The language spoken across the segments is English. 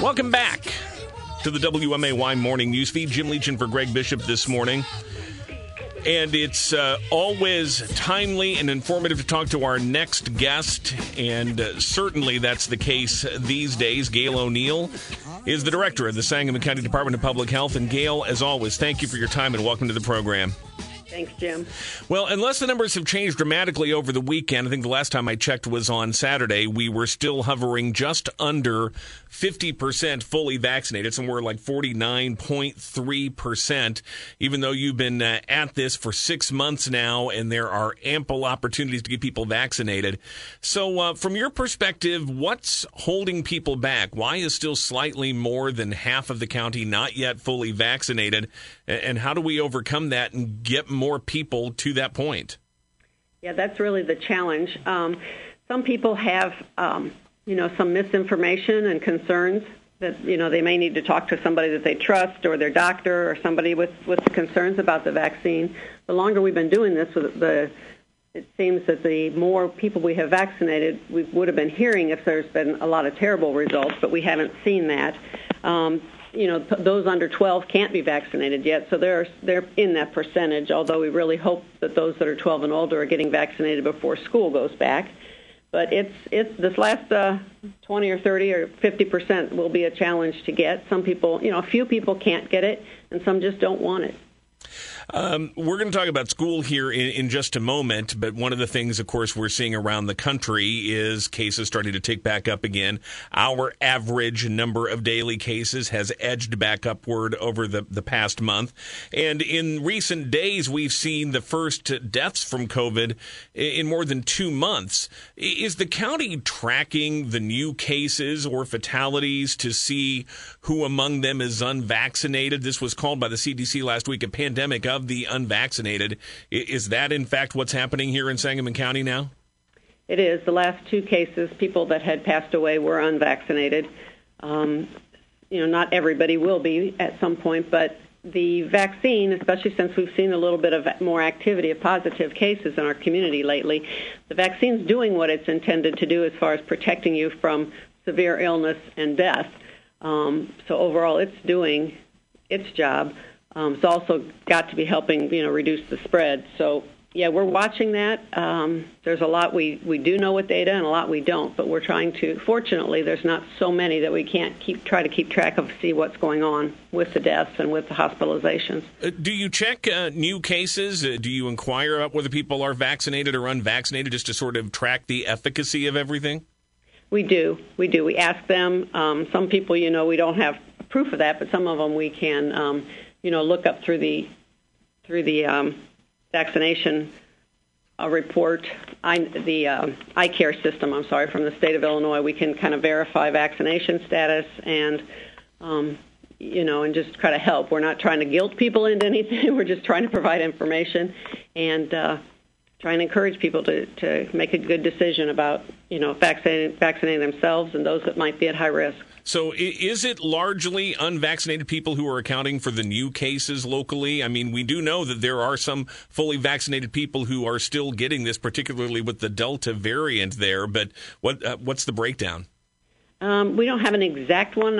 Welcome back to the WMAY morning newsfeed. Jim Leach in for Greg Bishop this morning. And it's uh, always timely and informative to talk to our next guest. And uh, certainly that's the case these days. Gail O'Neill is the director of the Sangamon County Department of Public Health. And Gail, as always, thank you for your time and welcome to the program. Thanks, Jim. Well, unless the numbers have changed dramatically over the weekend, I think the last time I checked was on Saturday, we were still hovering just under 50% fully vaccinated, somewhere like 49.3%, even though you've been uh, at this for six months now and there are ample opportunities to get people vaccinated. So, uh, from your perspective, what's holding people back? Why is still slightly more than half of the county not yet fully vaccinated? And how do we overcome that and get more people to that point? Yeah, that's really the challenge. Um, some people have um, you know, some misinformation and concerns that, you know, they may need to talk to somebody that they trust or their doctor or somebody with, with concerns about the vaccine. The longer we've been doing this, the it seems that the more people we have vaccinated, we would have been hearing if there's been a lot of terrible results, but we haven't seen that. Um, you know, those under 12 can't be vaccinated yet, so they're they're in that percentage. Although we really hope that those that are 12 and older are getting vaccinated before school goes back. But it's it's this last uh, 20 or 30 or 50 percent will be a challenge to get. Some people, you know, a few people can't get it, and some just don't want it. Um, we're going to talk about school here in, in, just a moment, but one of the things, of course, we're seeing around the country is cases starting to tick back up again. Our average number of daily cases has edged back upward over the, the past month. And in recent days, we've seen the first deaths from COVID in more than two months. Is the county tracking the new cases or fatalities to see who among them is unvaccinated? This was called by the CDC last week a pandemic of the unvaccinated. Is that, in fact, what's happening here in Sangamon County now? It is. The last two cases, people that had passed away were unvaccinated. Um, you know, not everybody will be at some point, but the vaccine, especially since we've seen a little bit of more activity of positive cases in our community lately, the vaccine's doing what it's intended to do as far as protecting you from severe illness and death. Um, so overall, it's doing its job. Um, it's also got to be helping, you know, reduce the spread. So yeah, we're watching that. Um, there's a lot we, we do know with data and a lot we don't, but we're trying to. Fortunately, there's not so many that we can't keep try to keep track of, see what's going on with the deaths and with the hospitalizations. Uh, do you check uh, new cases? Uh, do you inquire about whether people are vaccinated or unvaccinated, just to sort of track the efficacy of everything? We do. We do. We ask them. Um, some people, you know, we don't have proof of that, but some of them we can. Um, you know, look up through the through the um, vaccination uh, report, I, the uh, iCare system. I'm sorry, from the state of Illinois, we can kind of verify vaccination status and. Um, you know, and just try to help. We're not trying to guilt people into anything. We're just trying to provide information and uh, trying to encourage people to, to make a good decision about, you know, vaccinating, vaccinating themselves and those that might be at high risk. So, is it largely unvaccinated people who are accounting for the new cases locally? I mean, we do know that there are some fully vaccinated people who are still getting this, particularly with the Delta variant there. But what uh, what's the breakdown? Um, we don't have an exact one,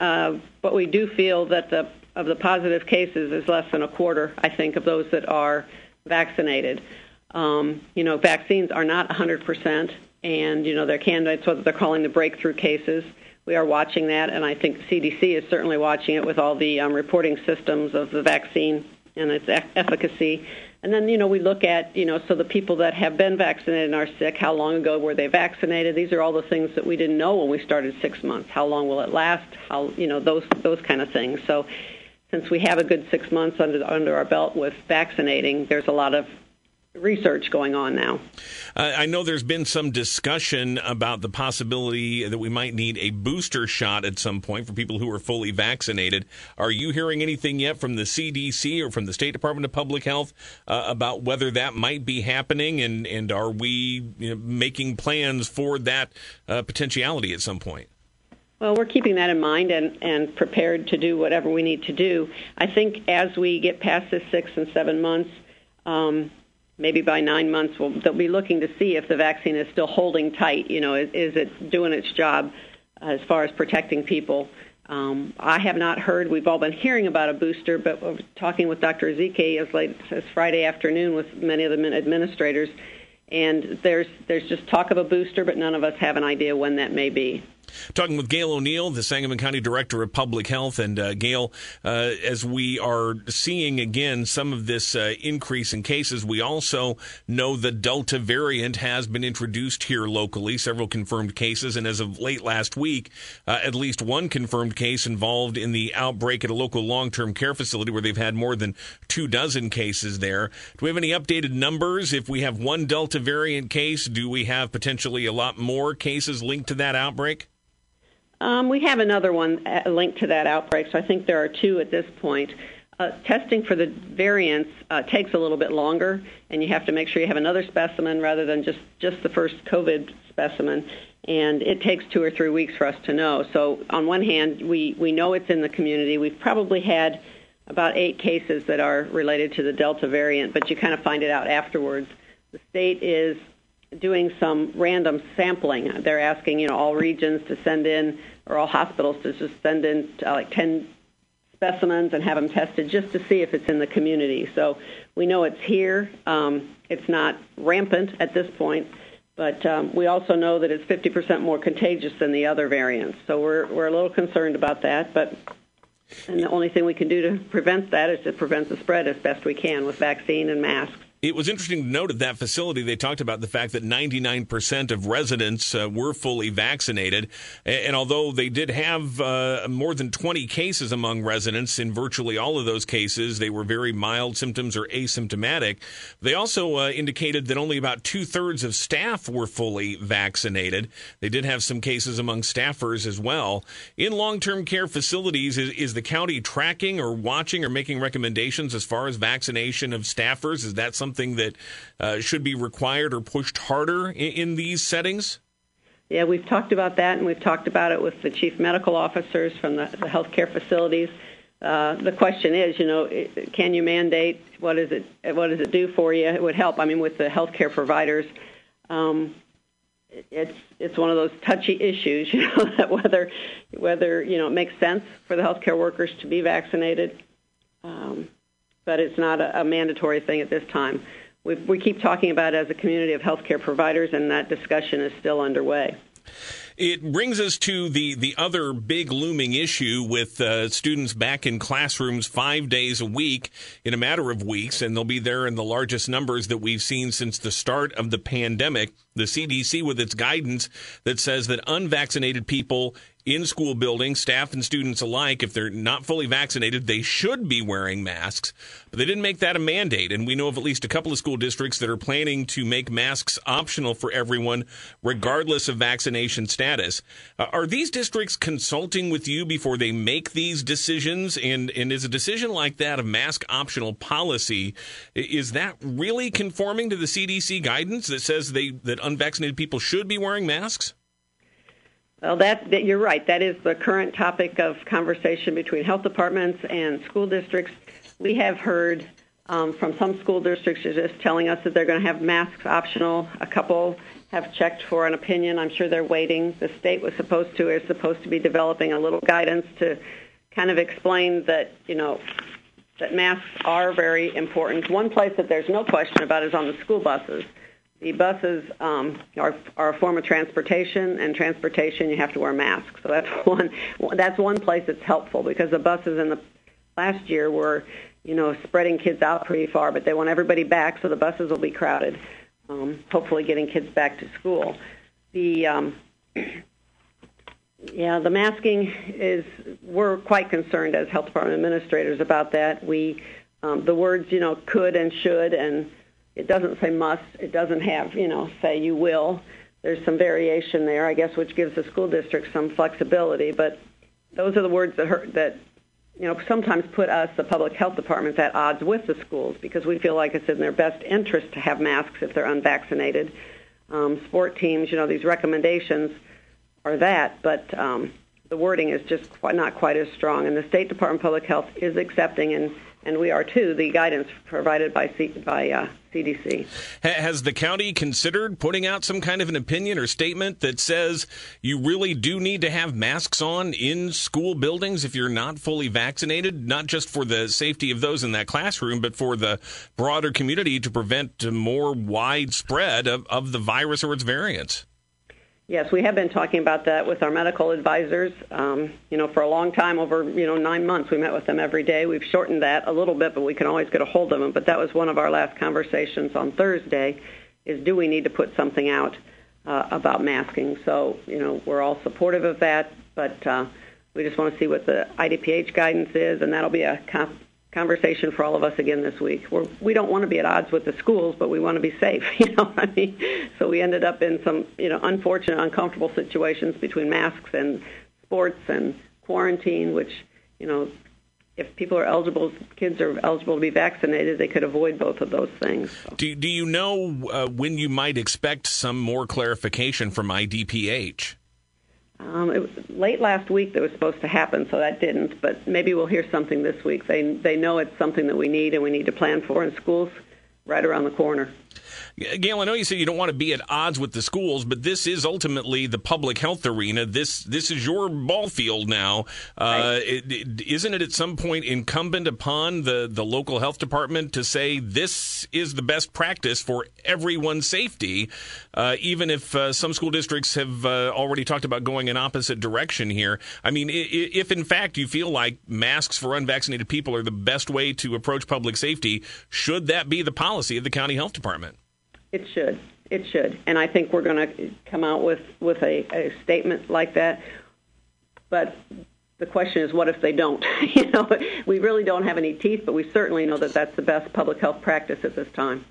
uh, but we do feel that the of the positive cases is less than a quarter, I think, of those that are vaccinated. Um, you know, vaccines are not 100%, and you know they're candidates what they're calling the breakthrough cases we are watching that, and I think CDC is certainly watching it with all the um, reporting systems of the vaccine and its e- efficacy. And then, you know, we look at, you know, so the people that have been vaccinated and are sick, how long ago were they vaccinated? These are all the things that we didn't know when we started six months. How long will it last? How, you know, those those kind of things. So, since we have a good six months under under our belt with vaccinating, there's a lot of research going on now. Uh, I know there's been some discussion about the possibility that we might need a booster shot at some point for people who are fully vaccinated. Are you hearing anything yet from the CDC or from the State Department of Public Health uh, about whether that might be happening, and and are we you know, making plans for that uh, potentiality at some point? Well, we're keeping that in mind and, and prepared to do whatever we need to do. I think as we get past this six and seven months, um, maybe by nine months we'll, they'll be looking to see if the vaccine is still holding tight. You know, is, is it doing its job? as far as protecting people. Um, I have not heard. We've all been hearing about a booster, but we're talking with Dr. Ezike as late as Friday afternoon with many of the administrators, and there's there's just talk of a booster, but none of us have an idea when that may be. Talking with Gail O'Neill, the Sangamon County Director of Public Health. And uh, Gail, uh, as we are seeing again some of this uh, increase in cases, we also know the Delta variant has been introduced here locally, several confirmed cases. And as of late last week, uh, at least one confirmed case involved in the outbreak at a local long term care facility where they've had more than two dozen cases there. Do we have any updated numbers? If we have one Delta variant case, do we have potentially a lot more cases linked to that outbreak? Um, we have another one uh, linked to that outbreak, so I think there are two at this point. Uh, testing for the variants uh, takes a little bit longer, and you have to make sure you have another specimen rather than just, just the first COVID specimen. And it takes two or three weeks for us to know. So on one hand, we, we know it's in the community. We've probably had about eight cases that are related to the Delta variant, but you kind of find it out afterwards. The state is doing some random sampling. They're asking, you know, all regions to send in or all hospitals to just send in uh, like 10 specimens and have them tested just to see if it's in the community. So we know it's here. Um, it's not rampant at this point, but um, we also know that it's 50% more contagious than the other variants. So we're, we're a little concerned about that, but and the only thing we can do to prevent that is to prevent the spread as best we can with vaccine and masks. It was interesting to note at that facility, they talked about the fact that 99% of residents uh, were fully vaccinated. And, although they did have uh, more than 20 cases among residents, in virtually all of those cases, they were very mild symptoms or asymptomatic. They also uh, indicated that only about two thirds of staff were fully vaccinated. They did have some cases among staffers as well. In long term care facilities, is, is the county tracking or watching or making recommendations as far as vaccination of staffers? Is that something? Something that uh, should be required or pushed harder in, in these settings? Yeah, we've talked about that, and we've talked about it with the chief medical officers from the, the healthcare facilities. Uh, the question is, you know, can you mandate? What does it? What does it do for you? It would help. I mean, with the healthcare providers, um, it's it's one of those touchy issues, you know, that whether whether you know it makes sense for the healthcare workers to be vaccinated. Um, but it's not a, a mandatory thing at this time. We, we keep talking about it as a community of healthcare providers, and that discussion is still underway. It brings us to the, the other big looming issue with uh, students back in classrooms five days a week in a matter of weeks, and they'll be there in the largest numbers that we've seen since the start of the pandemic. The CDC, with its guidance that says that unvaccinated people in school buildings, staff and students alike, if they're not fully vaccinated, they should be wearing masks. But they didn't make that a mandate. And we know of at least a couple of school districts that are planning to make masks optional for everyone, regardless of vaccination status. Uh, are these districts consulting with you before they make these decisions? And, and is a decision like that, a mask optional policy, is that really conforming to the CDC guidance that says they, that unvaccinated people should be wearing masks? Well, that, that, you're right. That is the current topic of conversation between health departments and school districts. We have heard um, from some school districts are just telling us that they're going to have masks optional. A couple have checked for an opinion. I'm sure they're waiting. The state was supposed to is supposed to be developing a little guidance to kind of explain that you know that masks are very important. One place that there's no question about is on the school buses the buses um, are, are a form of transportation, and transportation you have to wear masks. So that's one that's one place that's helpful because the buses in the last year were, you know, spreading kids out pretty far, but they want everybody back, so the buses will be crowded. Um, hopefully, getting kids back to school. The um, yeah, the masking is we're quite concerned as health department administrators about that. We um, the words you know could and should and it doesn't say must. It doesn't have, you know, say you will. There's some variation there, I guess, which gives the school district some flexibility. But those are the words that hurt, that you know sometimes put us, the public health departments, at odds with the schools because we feel like it's in their best interest to have masks if they're unvaccinated. Um, sport teams, you know, these recommendations are that, but um, the wording is just quite, not quite as strong. And the State Department of Public Health is accepting and and we are too, the guidance provided by C- by uh, CDC. Has the county considered putting out some kind of an opinion or statement that says you really do need to have masks on in school buildings if you're not fully vaccinated, not just for the safety of those in that classroom, but for the broader community to prevent more widespread of, of the virus or its variants? Yes, we have been talking about that with our medical advisors. Um, you know, for a long time, over you know nine months, we met with them every day. We've shortened that a little bit, but we can always get a hold of them. But that was one of our last conversations on Thursday: is do we need to put something out uh, about masking? So you know, we're all supportive of that, but uh, we just want to see what the IDPH guidance is, and that'll be a conversation for all of us again this week. We're, we don't want to be at odds with the schools, but we want to be safe. You know, I mean, so we ended up in some you know unfortunate, uncomfortable situations between masks and sports and quarantine, which you know. If people are eligible, kids are eligible to be vaccinated, they could avoid both of those things. Do, do you know uh, when you might expect some more clarification from IDPH? Um, it was late last week that was supposed to happen, so that didn't. But maybe we'll hear something this week. They they know it's something that we need and we need to plan for, and schools right around the corner. Gail, I know you said you don't want to be at odds with the schools, but this is ultimately the public health arena. This this is your ball field now. Uh, it, it, isn't it at some point incumbent upon the, the local health department to say this is the best practice for everyone's safety, uh, even if uh, some school districts have uh, already talked about going in opposite direction here? I mean, if in fact you feel like masks for unvaccinated people are the best way to approach public safety, should that be the policy of the county health department? It should. It should. And I think we're going to come out with, with a, a statement like that. But the question is, what if they don't? you know, we really don't have any teeth, but we certainly know that that's the best public health practice at this time.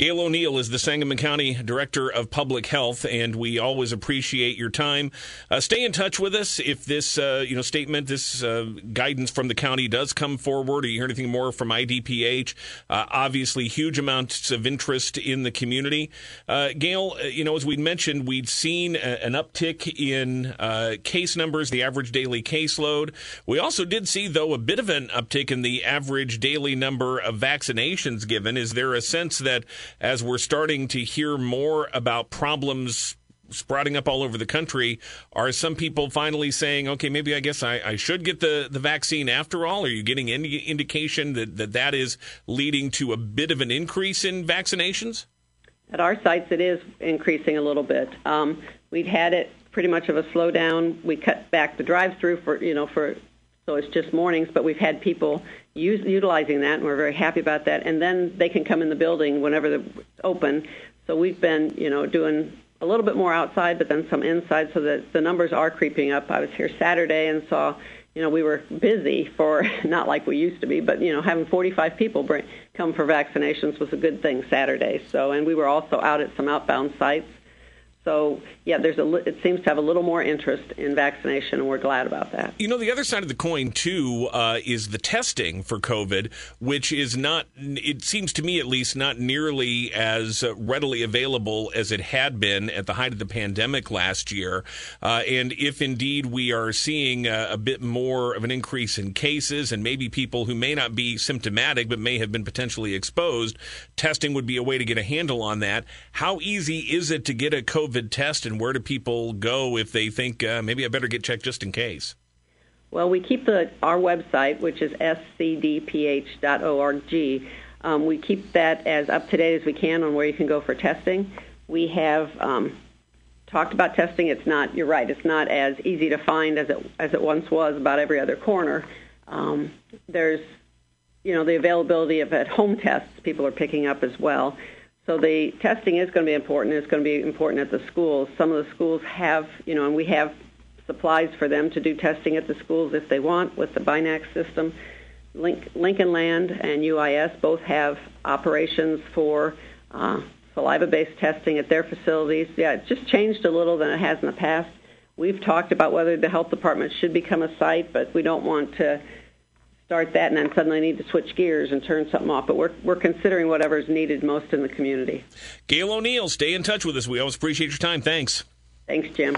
Gail O'Neill is the Sangamon County Director of Public Health, and we always appreciate your time. Uh, stay in touch with us if this, uh, you know, statement, this uh, guidance from the county does come forward, or you hear anything more from IDPH. Uh, obviously, huge amounts of interest in the community. Uh, Gail, uh, you know, as we mentioned, we'd seen a, an uptick in case numbers, the average daily caseload. We also did see, though, a bit of an uptick in the average daily number of vaccinations given. Is there a sense that as we're starting to hear more about problems sprouting up all over the country. Are some people finally saying, okay, maybe I guess I, I should get the, the vaccine after all? Are you getting any indication that, that that is leading to a bit of an increase in vaccinations? At our sites, it is increasing a little bit. Um, we've had it pretty much of a slowdown. We cut back the drive-through for you know for so it's just mornings, but we've had people use, utilizing that, and we're very happy about that. And then they can come in the building whenever they're open. So we've been, you know, doing a little bit more outside, but then some inside, so that the numbers are creeping up. I was here Saturday and saw, you know, we were busy for not like we used to be, but you know, having 45 people bring, come for vaccinations was a good thing Saturday. So, and we were also out at some outbound sites so yeah, there's a it seems to have a little more interest in vaccination, and we're glad about that. You know, the other side of the coin too uh, is the testing for COVID, which is not. It seems to me, at least, not nearly as readily available as it had been at the height of the pandemic last year. Uh, and if indeed we are seeing a, a bit more of an increase in cases, and maybe people who may not be symptomatic but may have been potentially exposed, testing would be a way to get a handle on that. How easy is it to get a COVID COVID test, and where do people go if they think uh, maybe I better get checked just in case? Well, we keep the our website, which is scdph.org. Um, we keep that as up to date as we can on where you can go for testing. We have um, talked about testing. It's not. You're right. It's not as easy to find as it as it once was. About every other corner. Um, there's, you know, the availability of at-home tests. People are picking up as well. So the testing is going to be important. It's going to be important at the schools. Some of the schools have, you know, and we have supplies for them to do testing at the schools if they want with the Binax system. Link, Lincoln Land and UIS both have operations for uh, saliva-based testing at their facilities. Yeah, it's just changed a little than it has in the past. We've talked about whether the health department should become a site, but we don't want to start that and then suddenly need to switch gears and turn something off. But we're, we're considering whatever is needed most in the community. Gail O'Neill, stay in touch with us. We always appreciate your time. Thanks. Thanks, Jim.